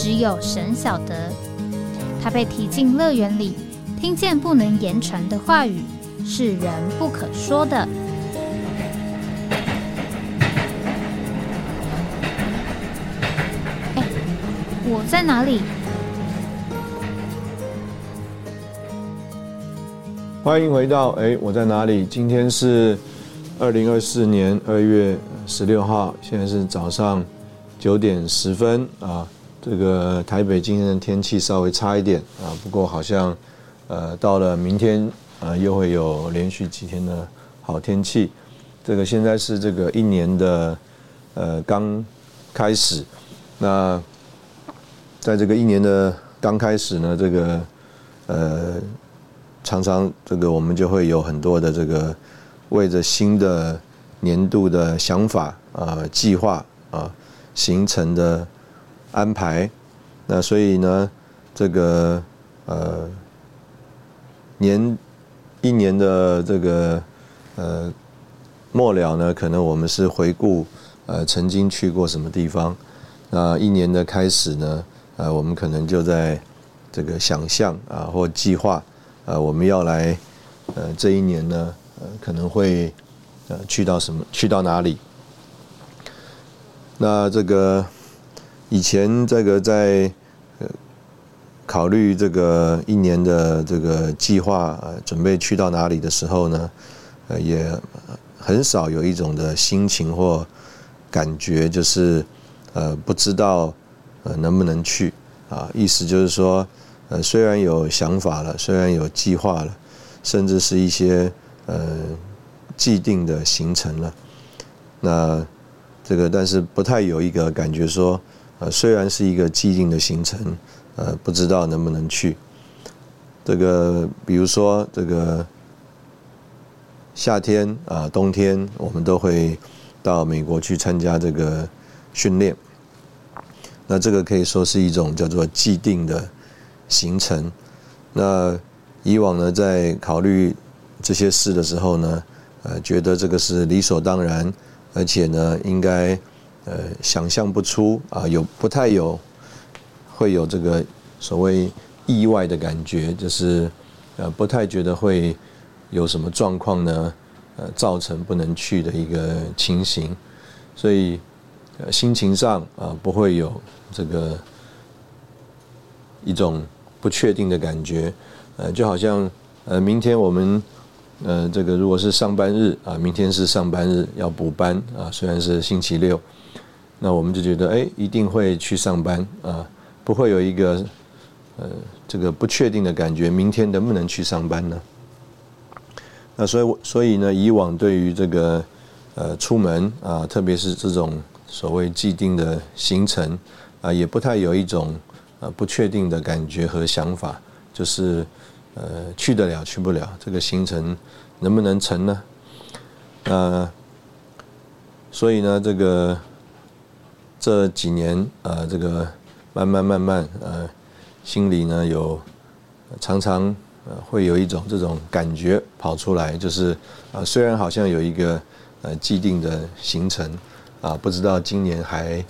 只有神晓得，他被提进乐园里，听见不能言传的话语，是人不可说的。哎，我在哪里？欢迎回到哎，我在哪里？今天是二零二四年二月十六号，现在是早上九点十分啊。这个台北今天的天气稍微差一点啊，不过好像呃到了明天啊又会有连续几天的好天气。这个现在是这个一年的呃刚开始，那在这个一年的刚开始呢，这个呃常常这个我们就会有很多的这个为着新的年度的想法啊计划啊形成的。安排，那所以呢，这个呃年一年的这个呃末了呢，可能我们是回顾呃曾经去过什么地方。那一年的开始呢，呃，我们可能就在这个想象啊或计划，呃，我们要来呃这一年呢，呃可能会呃去到什么去到哪里？那这个。以前这个在呃考虑这个一年的这个计划，准备去到哪里的时候呢，呃，也很少有一种的心情或感觉，就是呃不知道呃能不能去啊。意思就是说，呃，虽然有想法了，虽然有计划了，甚至是一些呃既定的行程了，那这个但是不太有一个感觉说。呃，虽然是一个既定的行程，呃，不知道能不能去。这个，比如说这个夏天啊，冬天，我们都会到美国去参加这个训练。那这个可以说是一种叫做既定的行程。那以往呢，在考虑这些事的时候呢，呃，觉得这个是理所当然，而且呢，应该。呃，想象不出啊，有不太有，会有这个所谓意外的感觉，就是呃，不太觉得会有什么状况呢，呃，造成不能去的一个情形，所以呃，心情上啊，不会有这个一种不确定的感觉，呃，就好像呃，明天我们呃，这个如果是上班日啊，明天是上班日要补班啊，虽然是星期六。那我们就觉得，哎，一定会去上班啊，不会有一个呃这个不确定的感觉，明天能不能去上班呢？那所以，所以呢，以往对于这个呃出门啊，特别是这种所谓既定的行程啊，也不太有一种呃不确定的感觉和想法，就是呃去得了去不了，这个行程能不能成呢？呃所以呢，这个。这几年，呃，这个慢慢慢慢，呃，心里呢有常常呃会有一种这种感觉跑出来，就是啊，虽然好像有一个呃既定的行程，啊，不知道今年还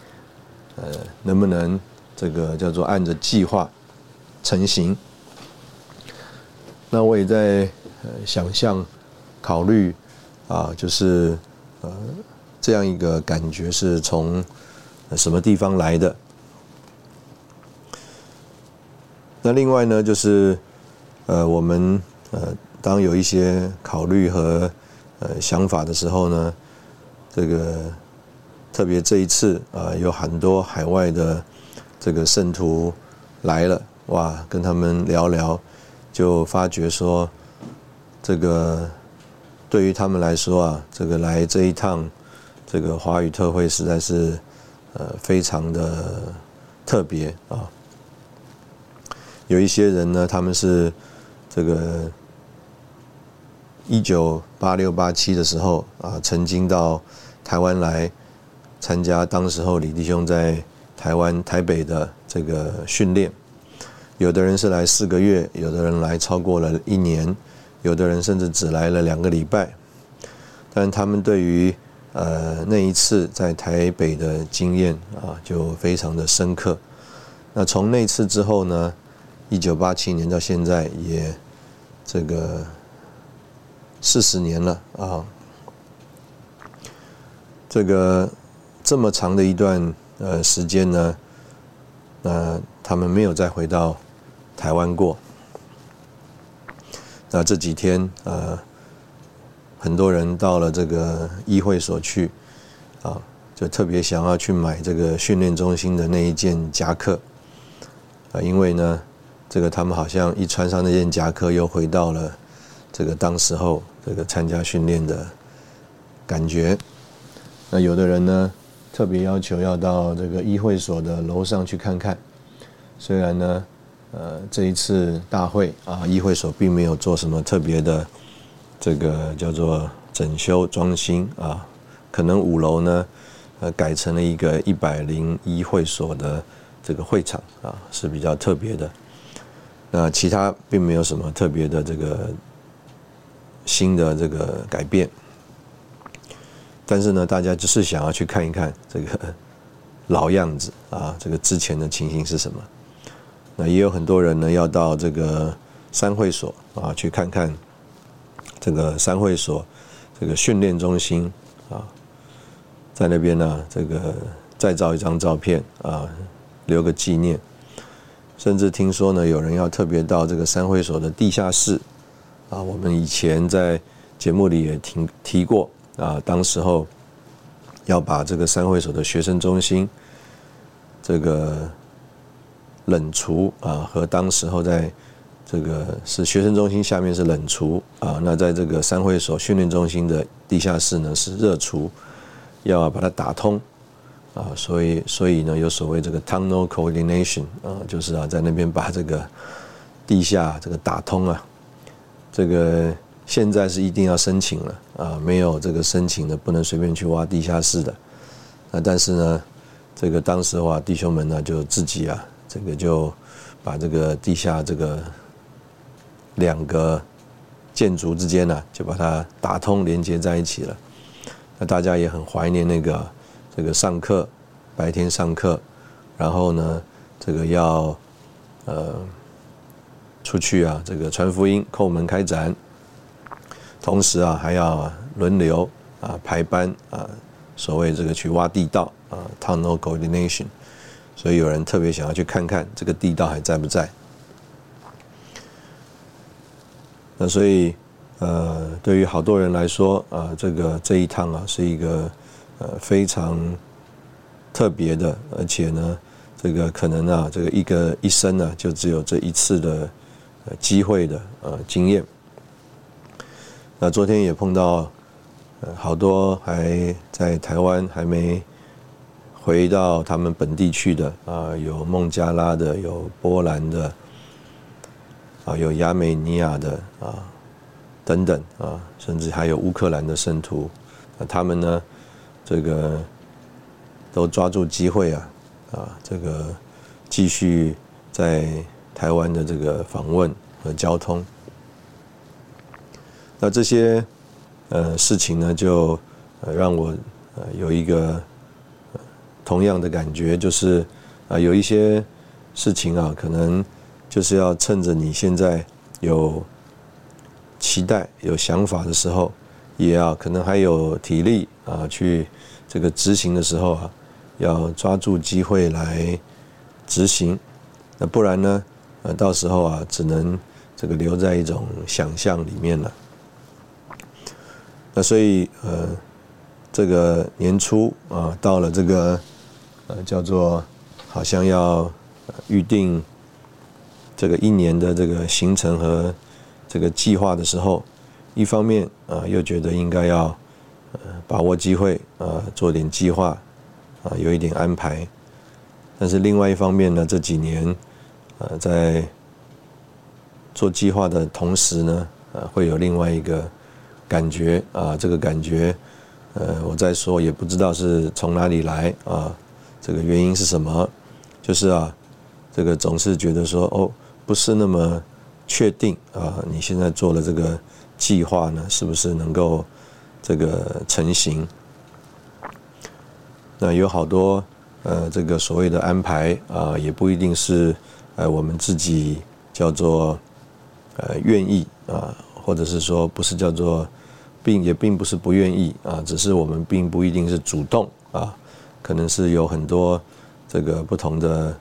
呃能不能这个叫做按着计划成型。那我也在想象考虑啊，就是呃这样一个感觉是从。什么地方来的？那另外呢，就是呃，我们呃，当有一些考虑和呃想法的时候呢，这个特别这一次啊，有很多海外的这个圣徒来了，哇，跟他们聊聊，就发觉说，这个对于他们来说啊，这个来这一趟这个华语特会实在是。呃，非常的特别啊。有一些人呢，他们是这个一九八六八七的时候啊，曾经到台湾来参加当时候李弟兄在台湾台北的这个训练。有的人是来四个月，有的人来超过了一年，有的人甚至只来了两个礼拜。但他们对于呃那一次在台北的经验啊，就非常的深刻。那从那次之后呢？一九八七年到现在也这个四十年了啊，这个这么长的一段呃时间呢，那他们没有再回到台湾过。那这几天呃，很多人到了这个议会所去啊，就特别想要去买这个训练中心的那一件夹克啊，因为呢。这个他们好像一穿上那件夹克，又回到了这个当时候这个参加训练的感觉。那有的人呢，特别要求要到这个议会所的楼上去看看。虽然呢，呃，这一次大会啊，议会所并没有做什么特别的这个叫做整修装新啊，可能五楼呢，呃，改成了一个一百零一会所的这个会场啊，是比较特别的。那其他并没有什么特别的这个新的这个改变，但是呢，大家只是想要去看一看这个老样子啊，这个之前的情形是什么？那也有很多人呢要到这个三会所啊去看看这个三会所这个训练中心啊，在那边呢这个再照一张照片啊，留个纪念。甚至听说呢，有人要特别到这个三会所的地下室，啊，我们以前在节目里也提提过啊，当时候要把这个三会所的学生中心这个冷厨啊，和当时候在这个是学生中心下面是冷厨啊，那在这个三会所训练中心的地下室呢是热厨，要把它打通。啊，所以所以呢，有所谓这个 tunnel coordination 啊，就是啊，在那边把这个地下这个打通啊，这个现在是一定要申请了啊，没有这个申请的不能随便去挖地下室的。啊，但是呢，这个当时的话，弟兄们呢就自己啊，这个就把这个地下这个两个建筑之间呢，就把它打通连接在一起了。那大家也很怀念那个。这个上课，白天上课，然后呢，这个要呃出去啊，这个传福音、叩门开展，同时啊还要轮流啊排班啊，所谓这个去挖地道啊，tunnel coordination，所以有人特别想要去看看这个地道还在不在。那所以呃，对于好多人来说啊，这个这一趟啊是一个。呃，非常特别的，而且呢，这个可能啊，这个一个一生呢，就只有这一次的机会的呃经验。那昨天也碰到呃好多还在台湾还没回到他们本地去的啊，有孟加拉的，有波兰的，啊，有亚美尼亚的啊，等等啊，甚至还有乌克兰的圣徒，那他们呢？这个都抓住机会啊，啊，这个继续在台湾的这个访问和交通。那这些呃事情呢，就呃让我呃有一个同样的感觉，就是啊有一些事情啊，可能就是要趁着你现在有期待、有想法的时候，也要可能还有体力啊去。这个执行的时候啊，要抓住机会来执行，那不然呢，呃，到时候啊，只能这个留在一种想象里面了。那所以呃，这个年初啊，到了这个呃叫做好像要预定这个一年的这个行程和这个计划的时候，一方面啊，又觉得应该要。呃，把握机会啊，做点计划啊，有一点安排。但是另外一方面呢，这几年呃，在做计划的同时呢，呃，会有另外一个感觉啊，这个感觉，呃，我再说也不知道是从哪里来啊，这个原因是什么？就是啊，这个总是觉得说哦，不是那么确定啊，你现在做了这个计划呢，是不是能够这个成型？那有好多呃，这个所谓的安排啊，也不一定是呃我们自己叫做呃愿意啊，或者是说不是叫做，并也并不是不愿意啊，只是我们并不一定是主动啊，可能是有很多这个不同的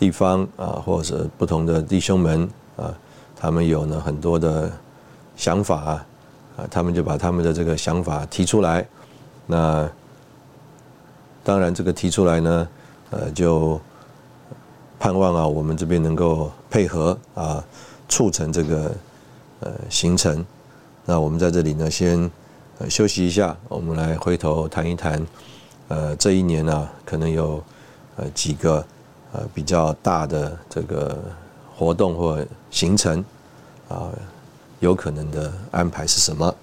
地方啊，或者不同的弟兄们啊，他们有呢很多的想法啊，他们就把他们的这个想法提出来，那。当然，这个提出来呢，呃，就盼望啊，我们这边能够配合啊，促成这个呃行程。那我们在这里呢，先休息一下，我们来回头谈一谈，呃，这一年呢，可能有呃几个呃比较大的这个活动或行程啊，有可能的安排是什么？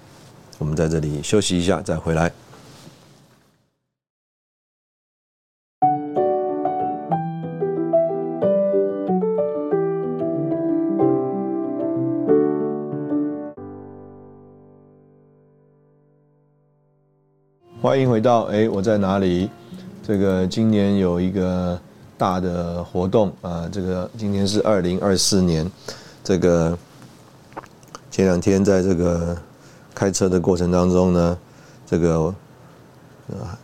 我们在这里休息一下，再回来。欢迎回到哎，我在哪里？这个今年有一个大的活动啊，这个今天是二零二四年。这个前两天在这个开车的过程当中呢，这个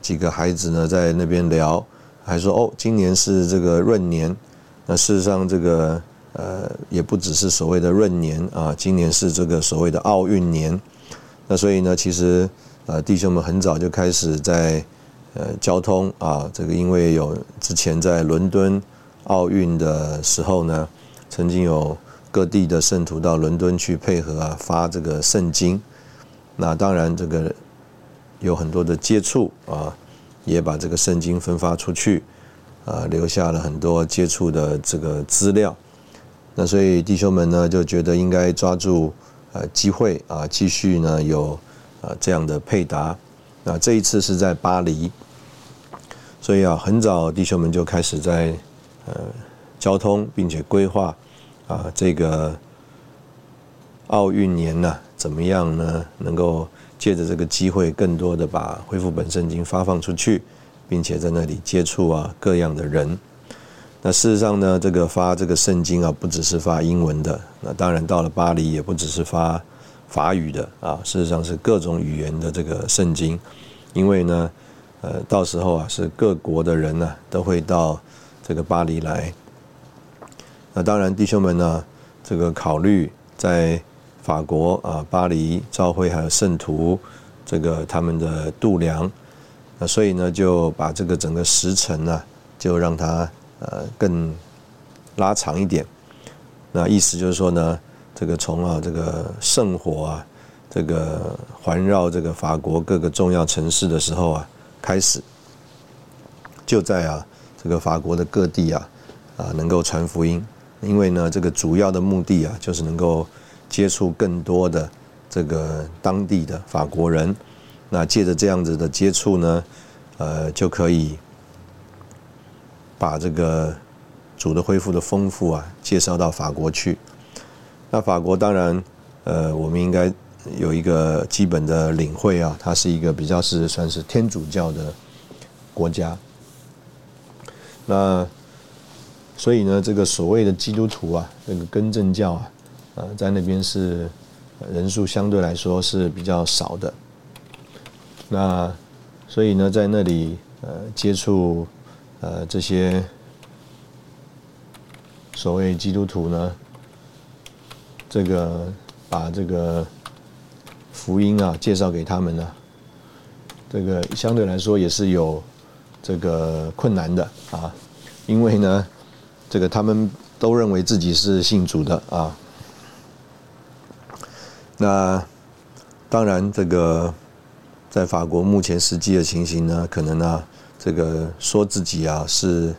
几个孩子呢在那边聊，还说哦，今年是这个闰年。那事实上，这个呃也不只是所谓的闰年啊，今年是这个所谓的奥运年。那所以呢，其实。呃，弟兄们很早就开始在呃交通啊，这个因为有之前在伦敦奥运的时候呢，曾经有各地的圣徒到伦敦去配合啊发这个圣经，那当然这个有很多的接触啊，也把这个圣经分发出去啊，留下了很多接触的这个资料。那所以弟兄们呢就觉得应该抓住呃机会啊，继续呢有。啊，这样的配搭，那这一次是在巴黎，所以啊，很早弟兄们就开始在呃交通，并且规划啊这个奥运年呢怎么样呢？能够借着这个机会，更多的把恢复本圣经发放出去，并且在那里接触啊各样的人。那事实上呢，这个发这个圣经啊，不只是发英文的，那当然到了巴黎，也不只是发。法语的啊，事实上是各种语言的这个圣经，因为呢，呃，到时候啊是各国的人呢都会到这个巴黎来。那当然，弟兄们呢，这个考虑在法国啊巴黎朝会还有圣徒这个他们的度量，那所以呢就把这个整个时辰呢就让它呃更拉长一点。那意思就是说呢。这个从啊，这个圣火啊，这个环绕这个法国各个重要城市的时候啊，开始。就在啊这个法国的各地啊啊能够传福音，因为呢这个主要的目的啊就是能够接触更多的这个当地的法国人，那借着这样子的接触呢，呃就可以把这个主的恢复的丰富啊介绍到法国去。那法国当然，呃，我们应该有一个基本的领会啊，它是一个比较是算是天主教的国家。那所以呢，这个所谓的基督徒啊，这个更正教啊，呃，在那边是人数相对来说是比较少的。那所以呢，在那里呃接触呃这些所谓基督徒呢。这个把这个福音啊介绍给他们呢，这个相对来说也是有这个困难的啊，因为呢，这个他们都认为自己是信主的啊。那当然，这个在法国目前实际的情形呢，可能呢，这个说自己啊是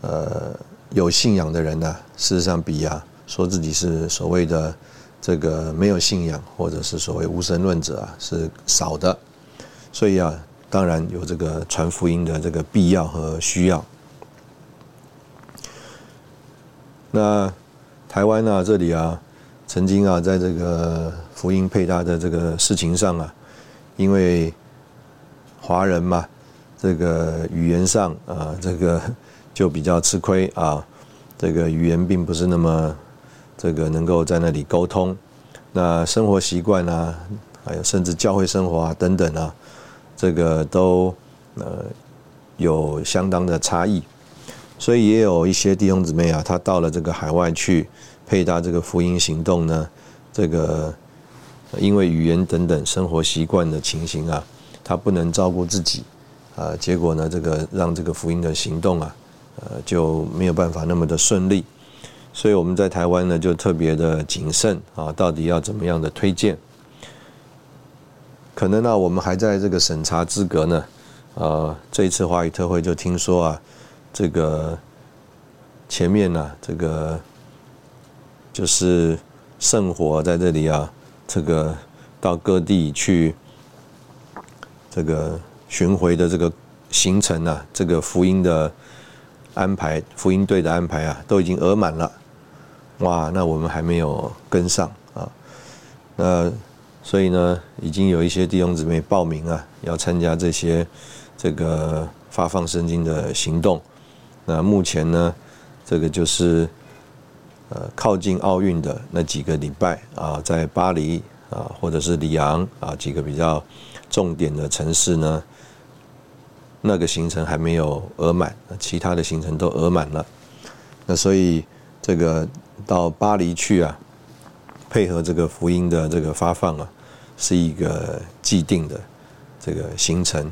呃有信仰的人呢，事实上比啊。说自己是所谓的这个没有信仰，或者是所谓无神论者啊，是少的。所以啊，当然有这个传福音的这个必要和需要。那台湾呢，这里啊，曾经啊，在这个福音配搭的这个事情上啊，因为华人嘛，这个语言上啊，这个就比较吃亏啊，这个语言并不是那么这个能够在那里沟通，那生活习惯啊，还有甚至教会生活啊等等啊。这个都呃有相当的差异，所以也有一些弟兄姊妹啊，他到了这个海外去配搭这个福音行动呢，这个因为语言等等生活习惯的情形啊，他不能照顾自己啊，结果呢，这个让这个福音的行动啊，呃就没有办法那么的顺利，所以我们在台湾呢就特别的谨慎啊，到底要怎么样的推荐？可能呢，我们还在这个审查资格呢。呃，这一次华语特会就听说啊，这个前面呢，这个就是圣火在这里啊，这个到各地去这个巡回的这个行程啊，这个福音的安排，福音队的安排啊，都已经额满了。哇，那我们还没有跟上啊，那。所以呢，已经有一些弟兄姊妹报名啊，要参加这些这个发放圣经的行动。那目前呢，这个就是呃靠近奥运的那几个礼拜啊，在巴黎啊，或者是里昂啊几个比较重点的城市呢，那个行程还没有额满，其他的行程都额满了。那所以这个到巴黎去啊。配合这个福音的这个发放啊，是一个既定的这个行程。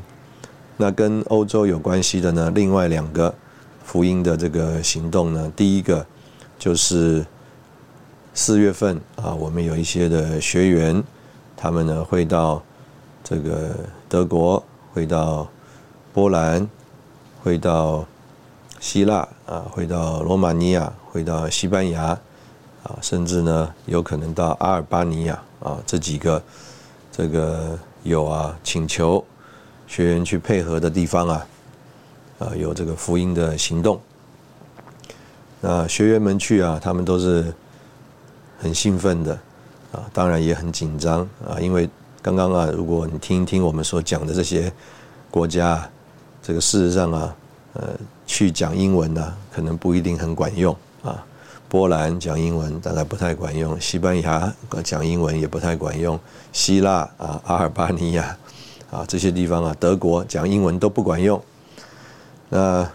那跟欧洲有关系的呢，另外两个福音的这个行动呢，第一个就是四月份啊，我们有一些的学员，他们呢会到这个德国，会到波兰，会到希腊啊，会到罗马尼亚，会到西班牙。啊，甚至呢，有可能到阿尔巴尼亚啊，这几个这个有啊，请求学员去配合的地方啊，啊，有这个福音的行动。那学员们去啊，他们都是很兴奋的啊，当然也很紧张啊，因为刚刚啊，如果你听一听我们所讲的这些国家，这个事实上啊，呃，去讲英文呢，可能不一定很管用啊。波兰讲英文大概不太管用，西班牙讲英文也不太管用，希腊啊、阿尔巴尼亚啊这些地方啊，德国讲英文都不管用。那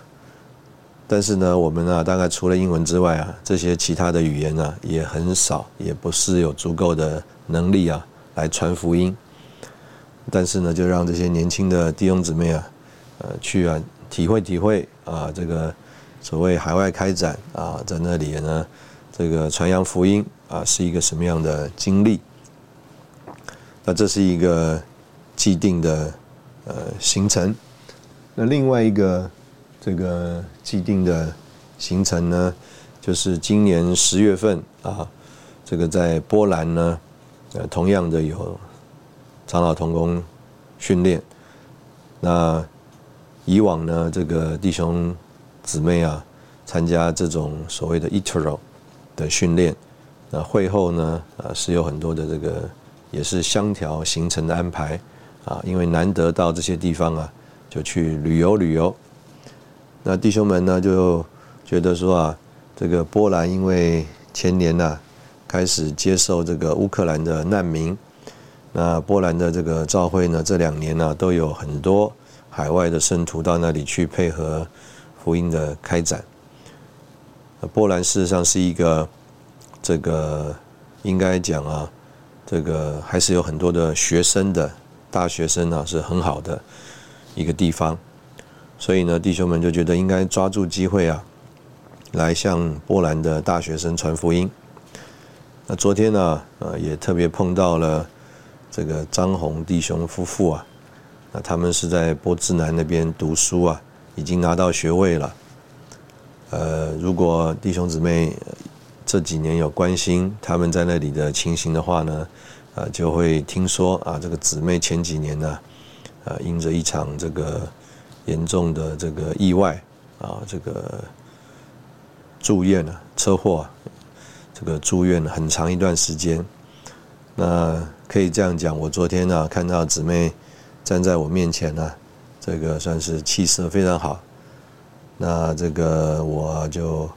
但是呢，我们啊，大概除了英文之外啊，这些其他的语言呢也很少，也不是有足够的能力啊来传福音。但是呢，就让这些年轻的弟兄姊妹啊，呃，去啊体会体会啊这个。所谓海外开展啊，在那里呢，这个传扬福音啊，是一个什么样的经历？那这是一个既定的呃行程。那另外一个这个既定的行程呢，就是今年十月份啊，这个在波兰呢，呃，同样的有长老同工训练。那以往呢，这个弟兄。姊妹啊，参加这种所谓的 Etero 的训练，那会后呢，呃，是有很多的这个也是相调行程的安排啊，因为难得到这些地方啊，就去旅游旅游。那弟兄们呢，就觉得说啊，这个波兰因为前年呐开始接受这个乌克兰的难民，那波兰的这个教会呢，这两年呢都有很多海外的圣徒到那里去配合。福音的开展，波兰事实上是一个这个应该讲啊，这个还是有很多的学生的大学生啊，是很好的一个地方，所以呢，弟兄们就觉得应该抓住机会啊，来向波兰的大学生传福音。那昨天呢，呃，也特别碰到了这个张红弟兄夫妇啊，那他们是在波兹南那边读书啊。已经拿到学位了，呃，如果弟兄姊妹这几年有关心他们在那里的情形的话呢，啊，就会听说啊，这个姊妹前几年呢，啊，因着一场这个严重的这个意外啊，这个住院了，车祸，这个住院很长一段时间。那可以这样讲，我昨天呢看到姊妹站在我面前呢，这个算是气色非常好。那这个我就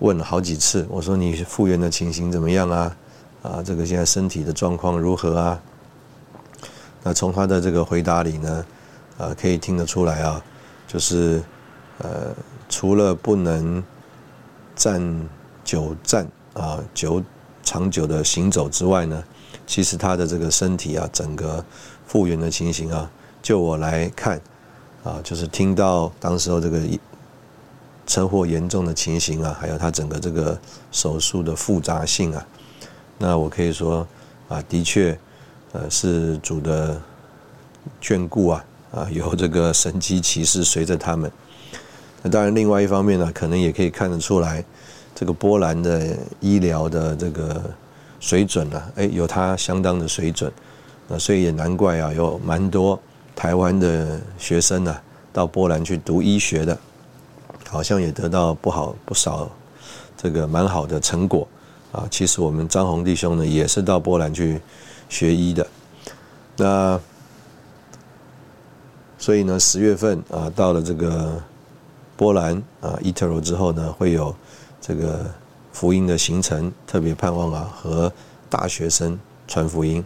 问了好几次，我说你复原的情形怎么样啊？啊，这个现在身体的状况如何啊？那从他的这个回答里呢，啊，可以听得出来啊，就是呃，除了不能站久站啊，久长久的行走之外呢，其实他的这个身体啊，整个复原的情形啊，就我来看啊，就是听到当时候这个。车祸严重的情形啊，还有他整个这个手术的复杂性啊，那我可以说啊，的确，呃，是主的眷顾啊，啊，有这个神机骑士随着他们。那当然，另外一方面呢，可能也可以看得出来，这个波兰的医疗的这个水准呢，哎，有它相当的水准。那所以也难怪啊，有蛮多台湾的学生呢，到波兰去读医学的。好像也得到不好不少这个蛮好的成果啊！其实我们张宏弟兄呢也是到波兰去学医的，那所以呢十月份啊到了这个波兰啊伊特罗之后呢会有这个福音的行程，特别盼望啊和大学生传福音，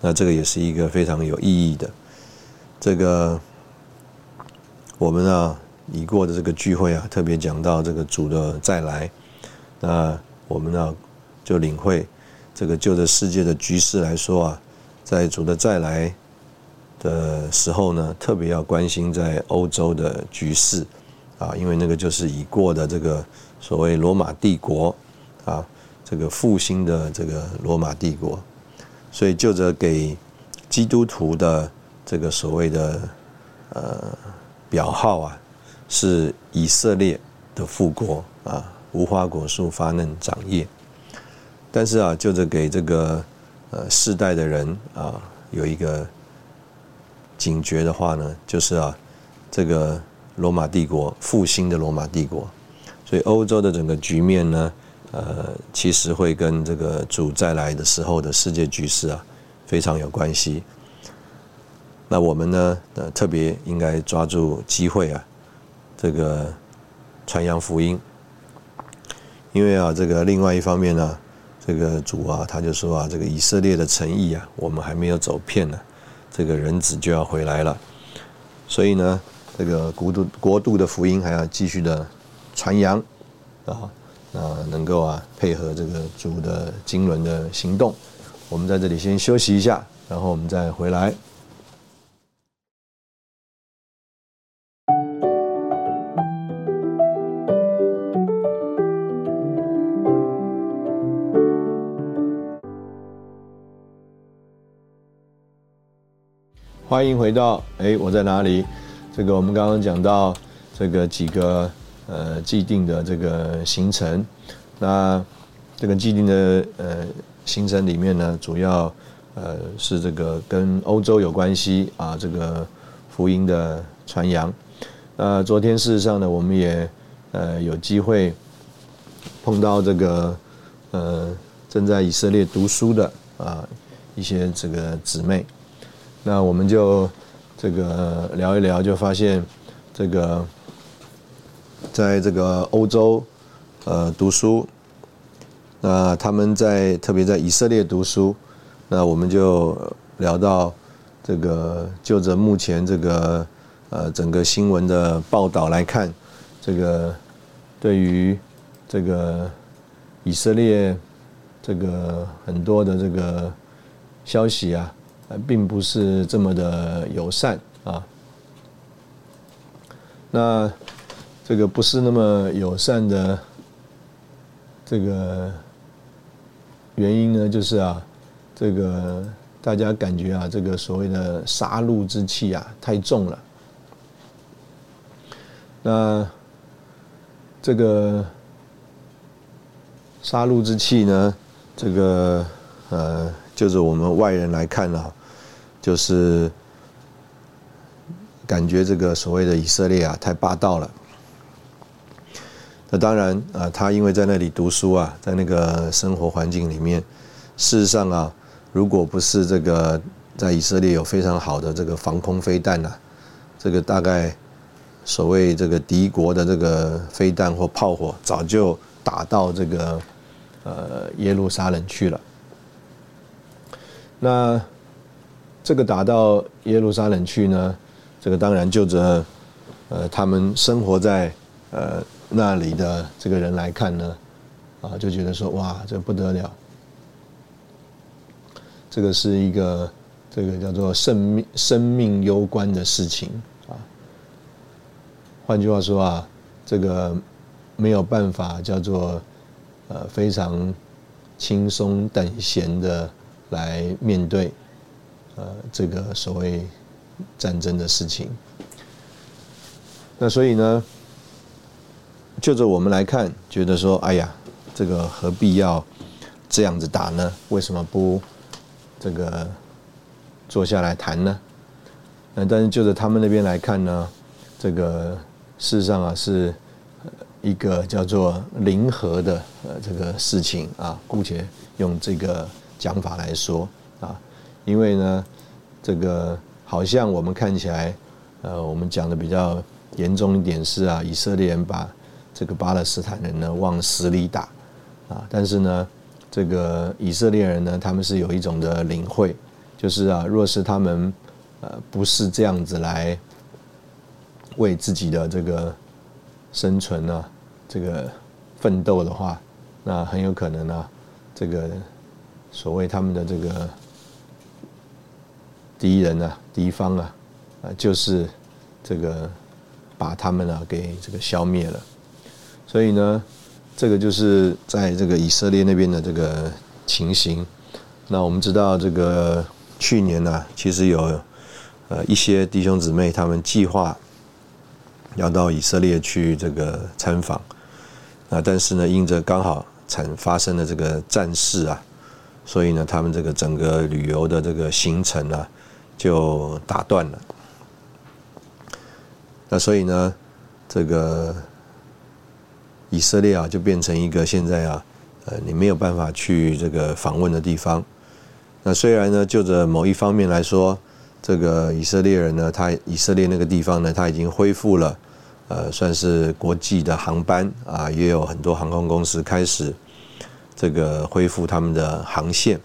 那这个也是一个非常有意义的这个我们啊。已过的这个聚会啊，特别讲到这个主的再来，那我们呢就领会这个就着世界的局势来说啊，在主的再来的时候呢，特别要关心在欧洲的局势啊，因为那个就是已过的这个所谓罗马帝国啊，这个复兴的这个罗马帝国，所以就着给基督徒的这个所谓的呃表号啊。是以色列的复国啊，无花果树发嫩长叶。但是啊，就着给这个呃世代的人啊，有一个警觉的话呢，就是啊，这个罗马帝国复兴的罗马帝国，所以欧洲的整个局面呢，呃，其实会跟这个主再来的时候的世界局势啊，非常有关系。那我们呢，呃，特别应该抓住机会啊。这个传扬福音，因为啊，这个另外一方面呢，这个主啊，他就说啊，这个以色列的诚意啊，我们还没有走遍呢，这个人子就要回来了，所以呢，这个国度国度的福音还要继续的传扬啊，那能够啊配合这个主的经纶的行动，我们在这里先休息一下，然后我们再回来。欢迎回到哎，我在哪里？这个我们刚刚讲到这个几个呃既定的这个行程，那这个既定的呃行程里面呢，主要呃是这个跟欧洲有关系啊，这个福音的传扬。那昨天事实上呢，我们也呃有机会碰到这个呃正在以色列读书的啊一些这个姊妹。那我们就这个聊一聊，就发现这个在这个欧洲呃读书，那他们在特别在以色列读书，那我们就聊到这个就着目前这个呃整个新闻的报道来看，这个对于这个以色列这个很多的这个消息啊。并不是这么的友善啊。那这个不是那么友善的这个原因呢，就是啊，这个大家感觉啊，这个所谓的杀戮之气啊太重了。那这个杀戮之气呢，这个呃，就是我们外人来看啊，就是感觉这个所谓的以色列啊太霸道了。那当然啊，他因为在那里读书啊，在那个生活环境里面，事实上啊，如果不是这个在以色列有非常好的这个防空飞弹呐，这个大概所谓这个敌国的这个飞弹或炮火早就打到这个呃耶路撒冷去了。那这个打到耶路撒冷去呢，这个当然就着呃他们生活在呃。那里的这个人来看呢，啊，就觉得说哇，这不得了，这个是一个这个叫做生命生命攸关的事情啊。换句话说啊，这个没有办法叫做呃非常轻松等闲的来面对呃这个所谓战争的事情。那所以呢？就着我们来看，觉得说，哎呀，这个何必要这样子打呢？为什么不这个坐下来谈呢？那但是就着他们那边来看呢，这个事实上啊，是一个叫做零和的呃这个事情啊，姑且用这个讲法来说，因为呢，这个好像我们看起来，呃，我们讲的比较严重一点是啊，以色列人把这个巴勒斯坦人呢往死里打，啊，但是呢，这个以色列人呢，他们是有一种的领会，就是啊，若是他们呃不是这样子来为自己的这个生存呢，这个奋斗的话，那很有可能呢，这个所谓他们的这个敌人啊、敌方啊，啊，就是这个把他们呢给这个消灭了。所以呢，这个就是在这个以色列那边的这个情形。那我们知道，这个去年呢，其实有呃一些弟兄姊妹他们计划要到以色列去这个参访，啊，但是呢，因着刚好产发生的这个战事啊，所以呢，他们这个整个旅游的这个行程呢就打断了。那所以呢，这个。以色列啊，就变成一个现在啊，呃，你没有办法去这个访问的地方。那虽然呢，就着某一方面来说，这个以色列人呢，他以色列那个地方呢，他已经恢复了，呃，算是国际的航班啊，也有很多航空公司开始这个恢复他们的航线。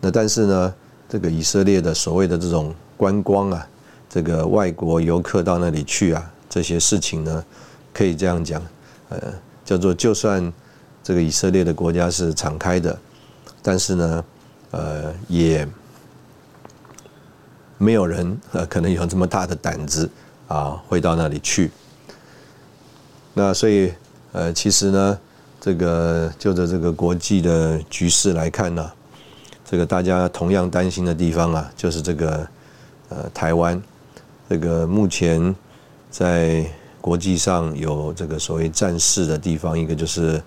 那但是呢，这个以色列的所谓的这种观光啊，这个外国游客到那里去啊，这些事情呢，可以这样讲。呃，叫做就算这个以色列的国家是敞开的，但是呢，呃，也没有人呃可能有这么大的胆子啊，会到那里去。那所以呃，其实呢，这个就着这个国际的局势来看呢，这个大家同样担心的地方啊，就是这个呃台湾，这个目前在。国际上有这个所谓战事的地方，一个就是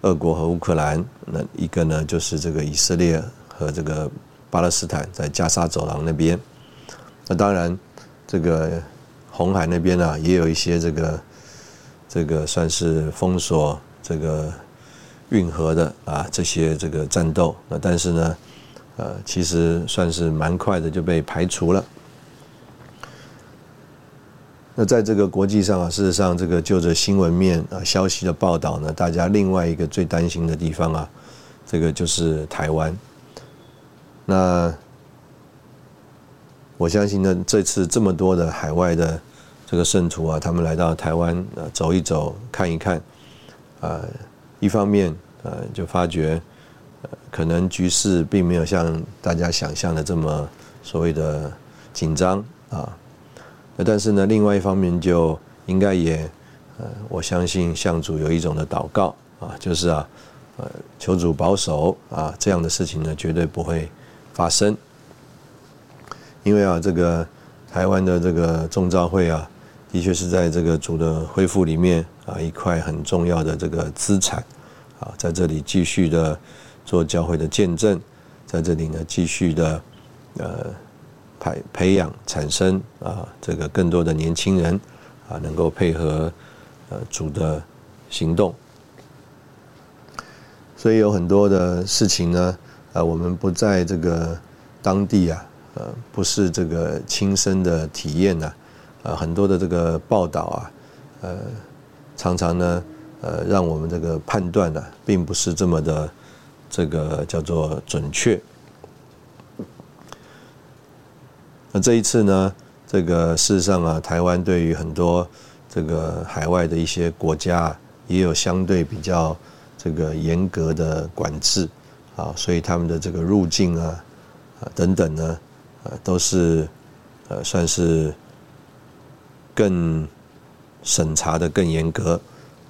俄国和乌克兰，那一个呢就是这个以色列和这个巴勒斯坦在加沙走廊那边。那当然，这个红海那边呢也有一些这个这个算是封锁这个运河的啊这些这个战斗。那但是呢，呃，其实算是蛮快的就被排除了。那在这个国际上啊，事实上，这个就着新闻面啊消息的报道呢，大家另外一个最担心的地方啊，这个就是台湾。那我相信呢，这次这么多的海外的这个圣徒啊，他们来到台湾啊走一走看一看，啊，一方面呃就发觉，可能局势并没有像大家想象的这么所谓的紧张啊。但是呢，另外一方面就应该也，呃，我相信向主有一种的祷告啊，就是啊，呃，求主保守啊，这样的事情呢绝对不会发生。因为啊，这个台湾的这个众召会啊，的确是在这个主的恢复里面啊一块很重要的这个资产啊，在这里继续的做教会的见证，在这里呢继续的呃培培养产生啊这个更多的年轻人啊能够配合呃主的行动，所以有很多的事情呢，啊我们不在这个当地啊，呃不是这个亲身的体验呐，啊很多的这个报道啊，呃常常呢。呃，让我们这个判断呢，并不是这么的这个叫做准确。那这一次呢，这个事实上啊，台湾对于很多这个海外的一些国家，也有相对比较这个严格的管制啊，所以他们的这个入境啊啊等等呢，呃，都是呃算是更审查的更严格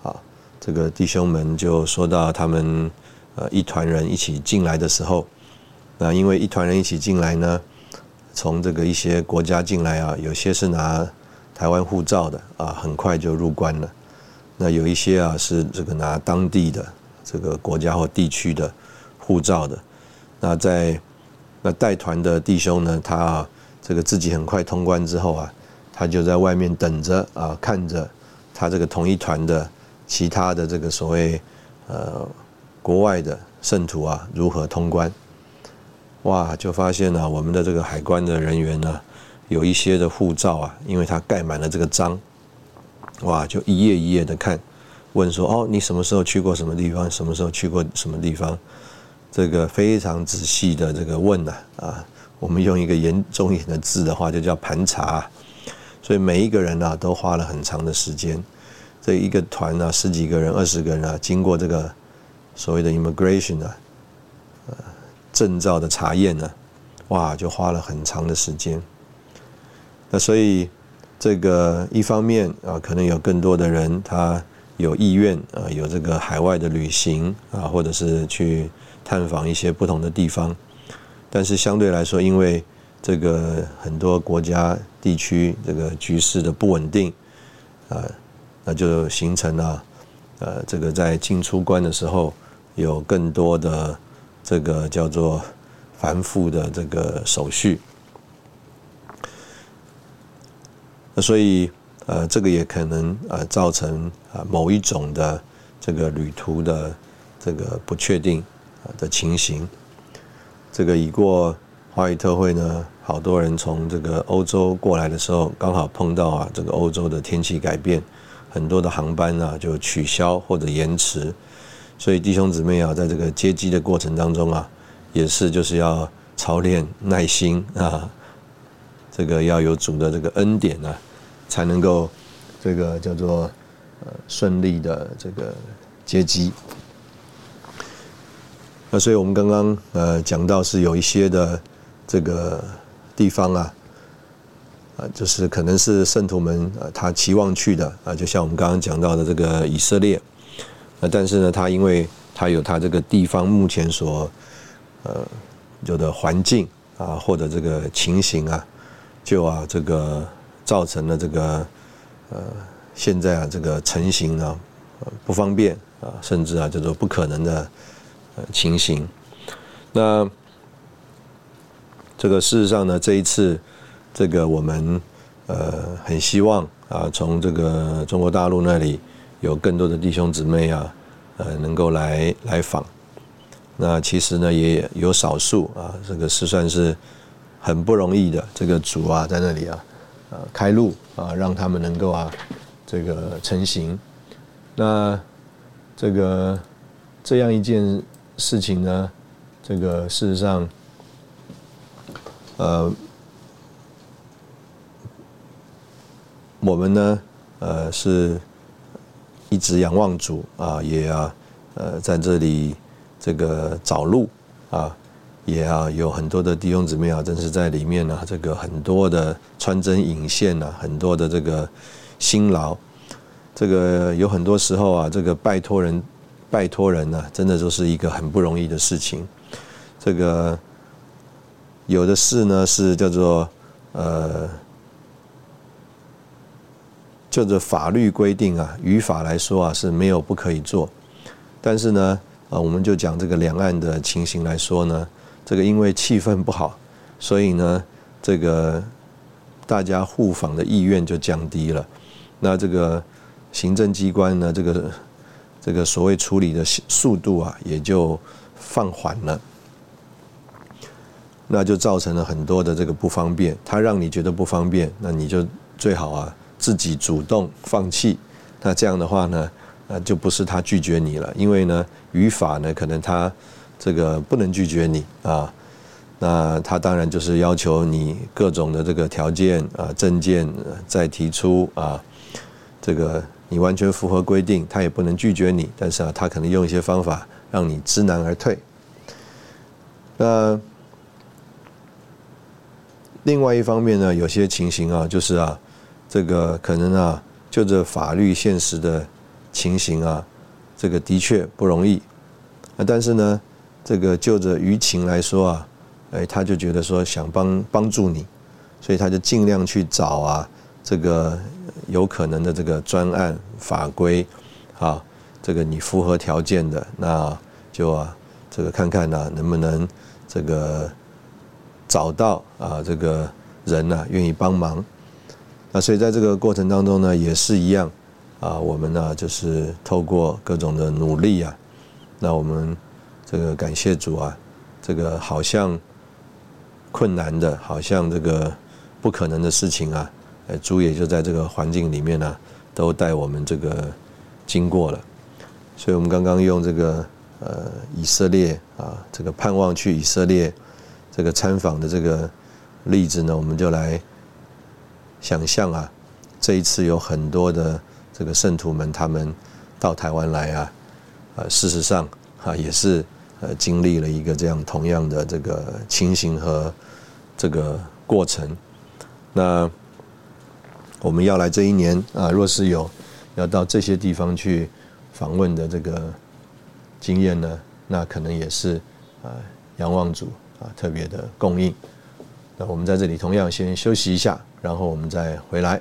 啊。这个弟兄们就说到，他们呃一团人一起进来的时候，那因为一团人一起进来呢，从这个一些国家进来啊，有些是拿台湾护照的啊，很快就入关了。那有一些啊是这个拿当地的这个国家或地区的护照的。那在那带团的弟兄呢，他这个自己很快通关之后啊，他就在外面等着啊，看着他这个同一团的。其他的这个所谓呃国外的圣徒啊，如何通关？哇，就发现呢，我们的这个海关的人员呢，有一些的护照啊，因为他盖满了这个章，哇，就一页一页的看，问说哦，你什么时候去过什么地方？什么时候去过什么地方？这个非常仔细的这个问呐啊，我们用一个严重一点的字的话，就叫盘查。所以每一个人呢，都花了很长的时间。这一个团啊，十几个人、二十个人啊，经过这个所谓的 immigration 啊，呃，证照的查验呢，哇，就花了很长的时间。那所以这个一方面啊，可能有更多的人他有意愿啊，有这个海外的旅行啊，或者是去探访一些不同的地方。但是相对来说，因为这个很多国家地区这个局势的不稳定啊。那就形成了，呃，这个在进出关的时候有更多的这个叫做繁复的这个手续。所以，呃，这个也可能呃造成啊某一种的这个旅途的这个不确定的情形。这个已过华语特会呢，好多人从这个欧洲过来的时候，刚好碰到啊这个欧洲的天气改变。很多的航班啊就取消或者延迟，所以弟兄姊妹啊，在这个接机的过程当中啊，也是就是要操练耐心啊，这个要有主的这个恩典呢，才能够这个叫做呃顺利的这个接机。那所以我们刚刚呃讲到是有一些的这个地方啊。啊，就是可能是圣徒们啊，他期望去的啊，就像我们刚刚讲到的这个以色列，那但是呢，他因为他有他这个地方目前所呃有的环境啊，或者这个情形啊，就啊这个造成了这个呃现在啊这个成型呢不方便啊，甚至啊叫做不可能的呃情形。那这个事实上呢，这一次。这个我们呃很希望啊，从这个中国大陆那里有更多的弟兄姊妹啊，呃能够来来访。那其实呢也有少数啊，这个是算是很不容易的。这个主啊在那里啊，呃开路啊，让他们能够啊这个成型。那这个这样一件事情呢，这个事实上呃。我们呢，呃，是一直仰望主啊，也啊，呃，在这里这个找路啊，也啊，有很多的弟兄姊妹啊，真是在里面呢，这个很多的穿针引线呐，很多的这个辛劳，这个有很多时候啊，这个拜托人，拜托人呢，真的都是一个很不容易的事情。这个有的事呢，是叫做呃。就着法律规定啊，语法来说啊是没有不可以做，但是呢，啊，我们就讲这个两岸的情形来说呢，这个因为气氛不好，所以呢，这个大家互访的意愿就降低了。那这个行政机关呢，这个这个所谓处理的速度啊，也就放缓了。那就造成了很多的这个不方便。他让你觉得不方便，那你就最好啊自己主动放弃。那这样的话呢，呃，就不是他拒绝你了，因为呢，语法呢可能他这个不能拒绝你啊。那他当然就是要求你各种的这个条件啊、证件再提出啊，这个你完全符合规定，他也不能拒绝你。但是啊，他可能用一些方法让你知难而退。那。另外一方面呢，有些情形啊，就是啊，这个可能啊，就这法律现实的情形啊，这个的确不容易啊。但是呢，这个就着舆情来说啊，哎，他就觉得说想帮帮助你，所以他就尽量去找啊，这个有可能的这个专案法规啊，这个你符合条件的，那就啊，这个看看呢，能不能这个。找到啊，这个人呢愿意帮忙，那所以在这个过程当中呢，也是一样啊，我们呢就是透过各种的努力啊，那我们这个感谢主啊，这个好像困难的，好像这个不可能的事情啊，呃，主也就在这个环境里面呢，都带我们这个经过了，所以我们刚刚用这个呃以色列啊，这个盼望去以色列。这个参访的这个例子呢，我们就来想象啊，这一次有很多的这个圣徒们，他们到台湾来啊，呃，事实上啊，也是呃经历了一个这样同样的这个情形和这个过程。那我们要来这一年啊，若是有要到这些地方去访问的这个经验呢，那可能也是啊，仰望主。啊，特别的供应。那我们在这里同样先休息一下，然后我们再回来。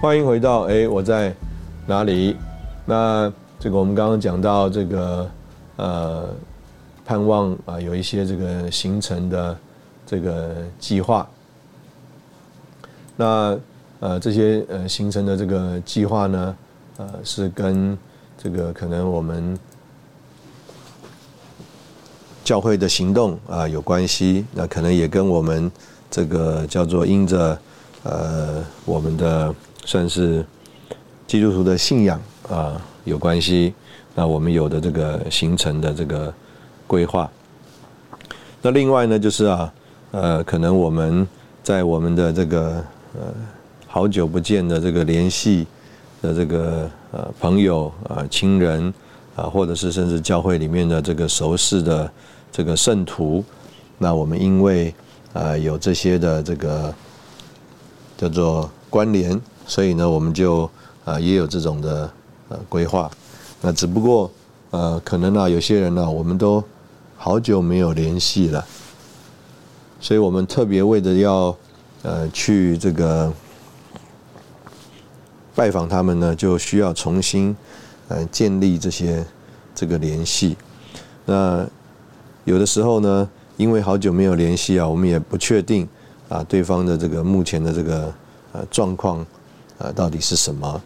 欢迎回到哎，我在哪里？那这个我们刚刚讲到这个呃。盼望啊，有一些这个行程的这个计划。那呃，这些呃行程的这个计划呢，呃，是跟这个可能我们教会的行动啊有关系。那可能也跟我们这个叫做因着呃我们的算是基督徒的信仰啊有关系。那我们有的这个行程的这个。规划。那另外呢，就是啊，呃，可能我们在我们的这个呃好久不见的这个联系的这个呃朋友啊、亲人啊，或者是甚至教会里面的这个熟识的这个圣徒，那我们因为呃有这些的这个叫做关联，所以呢，我们就啊也有这种的呃规划。那只不过呃，可能呢，有些人呢，我们都好久没有联系了，所以我们特别为了要呃去这个拜访他们呢，就需要重新呃建立这些这个联系。那有的时候呢，因为好久没有联系啊，我们也不确定啊对方的这个目前的这个呃状况呃到底是什么。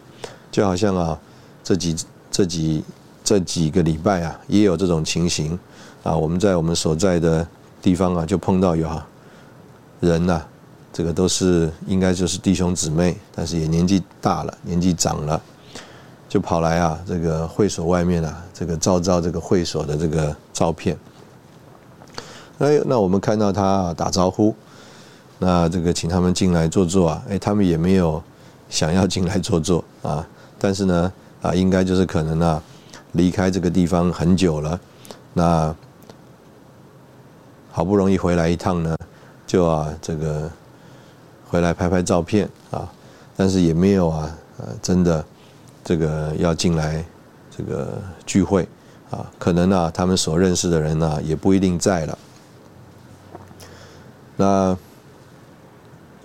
就好像啊这几这几这几个礼拜啊，也有这种情形。啊，我们在我们所在的地方啊，就碰到有人呐，这个都是应该就是弟兄姊妹，但是也年纪大了，年纪长了，就跑来啊，这个会所外面啊，这个照照这个会所的这个照片。哎，那我们看到他打招呼，那这个请他们进来坐坐啊，哎，他们也没有想要进来坐坐啊，但是呢，啊，应该就是可能啊，离开这个地方很久了，那。好不容易回来一趟呢，就啊这个回来拍拍照片啊，但是也没有啊呃真的这个要进来这个聚会啊，可能啊，他们所认识的人呢，也不一定在了。那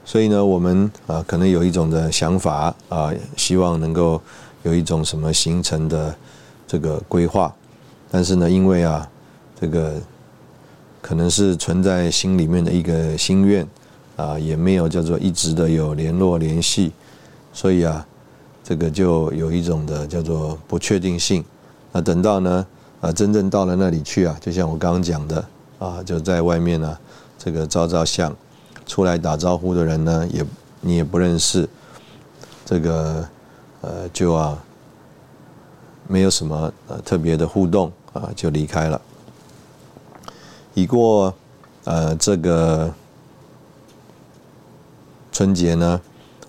所以呢，我们啊，可能有一种的想法啊，希望能够有一种什么形成的这个规划，但是呢，因为啊，这个可能是存在心里面的一个心愿啊，也没有叫做一直的有联络联系，所以啊，这个就有一种的叫做不确定性。那等到呢？啊，真正到了那里去啊，就像我刚刚讲的啊，就在外面呢，这个照照相，出来打招呼的人呢，也你也不认识，这个呃，就啊，没有什么呃特别的互动啊，就离开了。已过呃这个春节呢，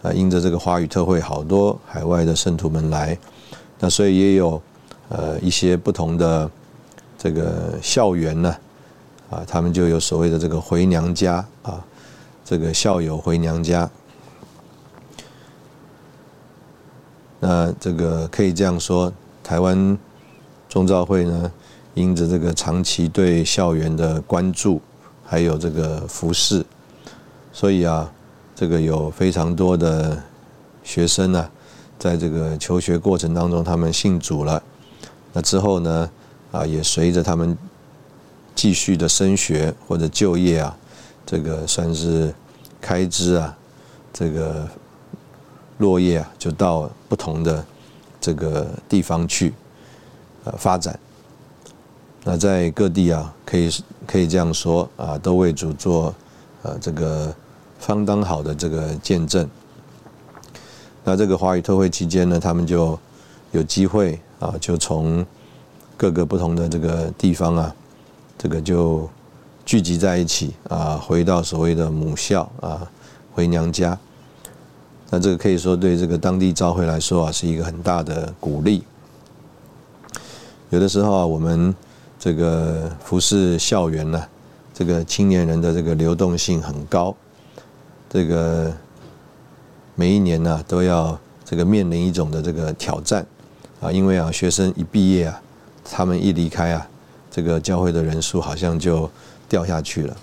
啊，因着这个华语特会，好多海外的圣徒们来，那所以也有。呃，一些不同的这个校园呢，啊，他们就有所谓的这个回娘家啊，这个校友回娘家。那这个可以这样说，台湾中召会呢，因着这个长期对校园的关注，还有这个服饰，所以啊，这个有非常多的学生呢，在这个求学过程当中，他们信主了。那之后呢，啊，也随着他们继续的升学或者就业啊，这个算是开支啊，这个落叶啊，就到不同的这个地方去呃发展。那在各地啊，可以可以这样说啊，都为主做呃这个相当好的这个见证。那这个华语特会期间呢，他们就有机会。啊，就从各个不同的这个地方啊，这个就聚集在一起啊，回到所谓的母校啊，回娘家。那这个可以说对这个当地教会来说啊，是一个很大的鼓励。有的时候啊，我们这个服饰校园呢，这个青年人的这个流动性很高，这个每一年呢都要这个面临一种的这个挑战。啊，因为啊，学生一毕业啊，他们一离开啊，这个教会的人数好像就掉下去了。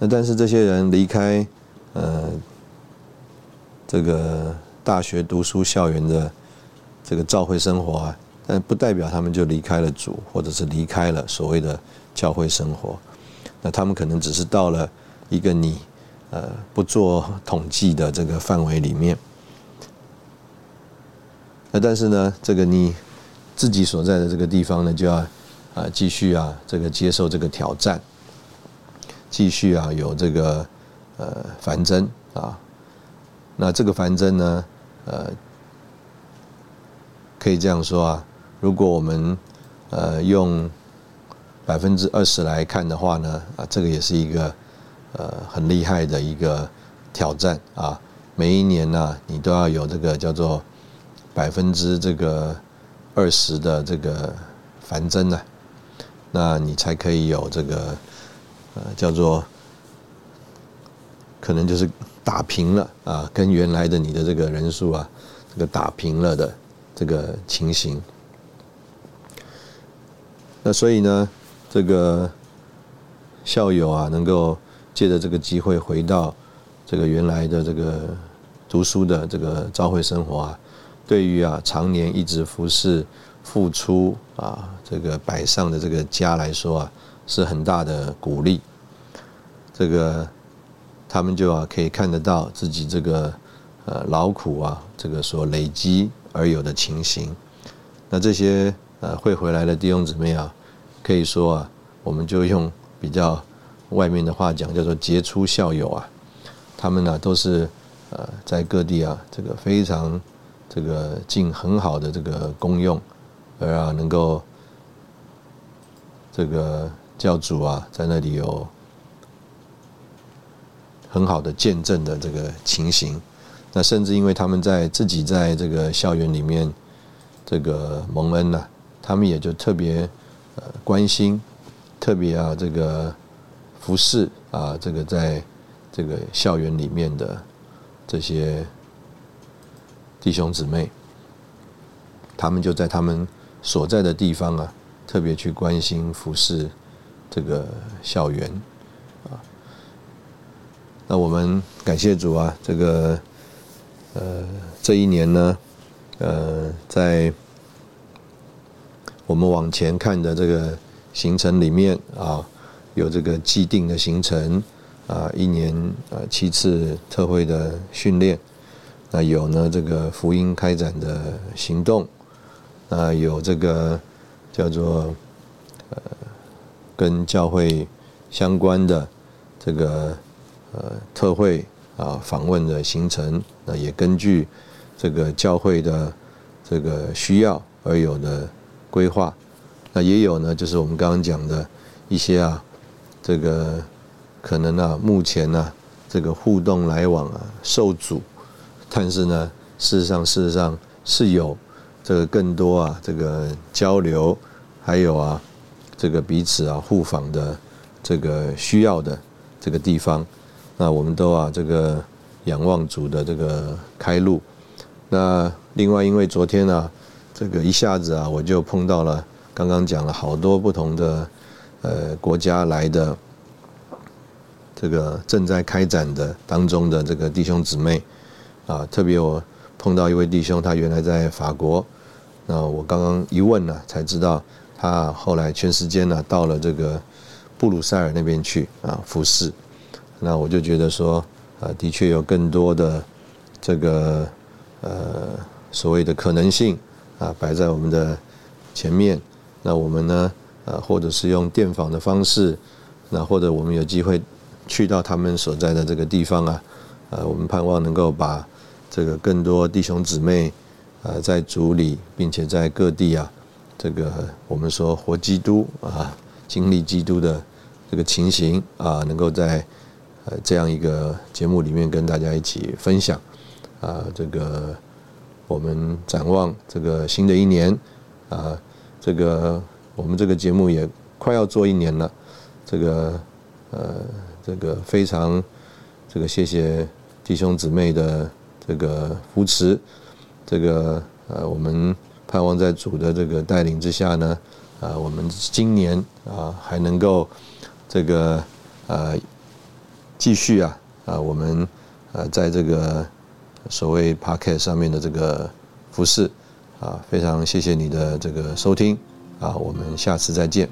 那但是这些人离开呃这个大学读书校园的这个教会生活啊，但不代表他们就离开了主，或者是离开了所谓的教会生活。那他们可能只是到了一个你呃不做统计的这个范围里面。那但是呢，这个你自己所在的这个地方呢，就要啊继续啊这个接受这个挑战，继续啊有这个呃繁增啊。那这个繁增呢，呃，可以这样说啊，如果我们呃用百分之二十来看的话呢，啊，这个也是一个呃很厉害的一个挑战啊。每一年呢，你都要有这个叫做。百分之这个二十的这个繁增呢，那你才可以有这个呃叫做可能就是打平了啊，跟原来的你的这个人数啊，这个打平了的这个情形。那所以呢，这个校友啊，能够借着这个机会回到这个原来的这个读书的这个朝会生活啊。对于啊，常年一直服侍、付出啊，这个摆上的这个家来说啊，是很大的鼓励。这个他们就啊，可以看得到自己这个呃劳苦啊，这个所累积而有的情形。那这些呃会回来的弟兄姊妹啊，可以说啊，我们就用比较外面的话讲，叫做杰出校友啊。他们呢，都是呃在各地啊，这个非常。这个尽很好的这个功用，而啊能够这个教主啊在那里有很好的见证的这个情形，那甚至因为他们在自己在这个校园里面这个蒙恩呐，他们也就特别呃关心，特别啊这个服侍啊这个在这个校园里面的这些。弟兄姊妹，他们就在他们所在的地方啊，特别去关心服饰这个校园啊。那我们感谢主啊，这个呃这一年呢，呃在我们往前看的这个行程里面啊，有这个既定的行程啊，一年啊七次特会的训练。那有呢，这个福音开展的行动，那有这个叫做呃跟教会相关的这个呃特会啊访问的行程，那也根据这个教会的这个需要而有的规划，那也有呢，就是我们刚刚讲的一些啊，这个可能啊目前呢这个互动来往啊受阻。但是呢，事实上，事实上是有这个更多啊，这个交流，还有啊，这个彼此啊互访的这个需要的这个地方，那我们都啊这个仰望主的这个开路。那另外，因为昨天呢，这个一下子啊，我就碰到了刚刚讲了好多不同的呃国家来的这个正在开展的当中的这个弟兄姊妹。啊，特别我碰到一位弟兄，他原来在法国，那我刚刚一问呢，才知道他后来全时间呢到了这个布鲁塞尔那边去啊服侍，那我就觉得说，啊，的确有更多的这个呃所谓的可能性啊摆在我们的前面，那我们呢，呃，或者是用电访的方式，那或者我们有机会去到他们所在的这个地方啊，呃，我们盼望能够把。这个更多弟兄姊妹，呃，在主里，并且在各地啊，这个我们说活基督啊，经历基督的这个情形啊，能够在呃这样一个节目里面跟大家一起分享啊，这个我们展望这个新的一年啊，这个我们这个节目也快要做一年了，这个呃，这个非常这个谢谢弟兄姊妹的。这个扶持，这个呃，我们盼望在主的这个带领之下呢，啊，我们今年啊还能够这个呃继续啊啊，我们呃在这个所谓 p o c k e t 上面的这个服饰啊，非常谢谢你的这个收听啊我们下次再见。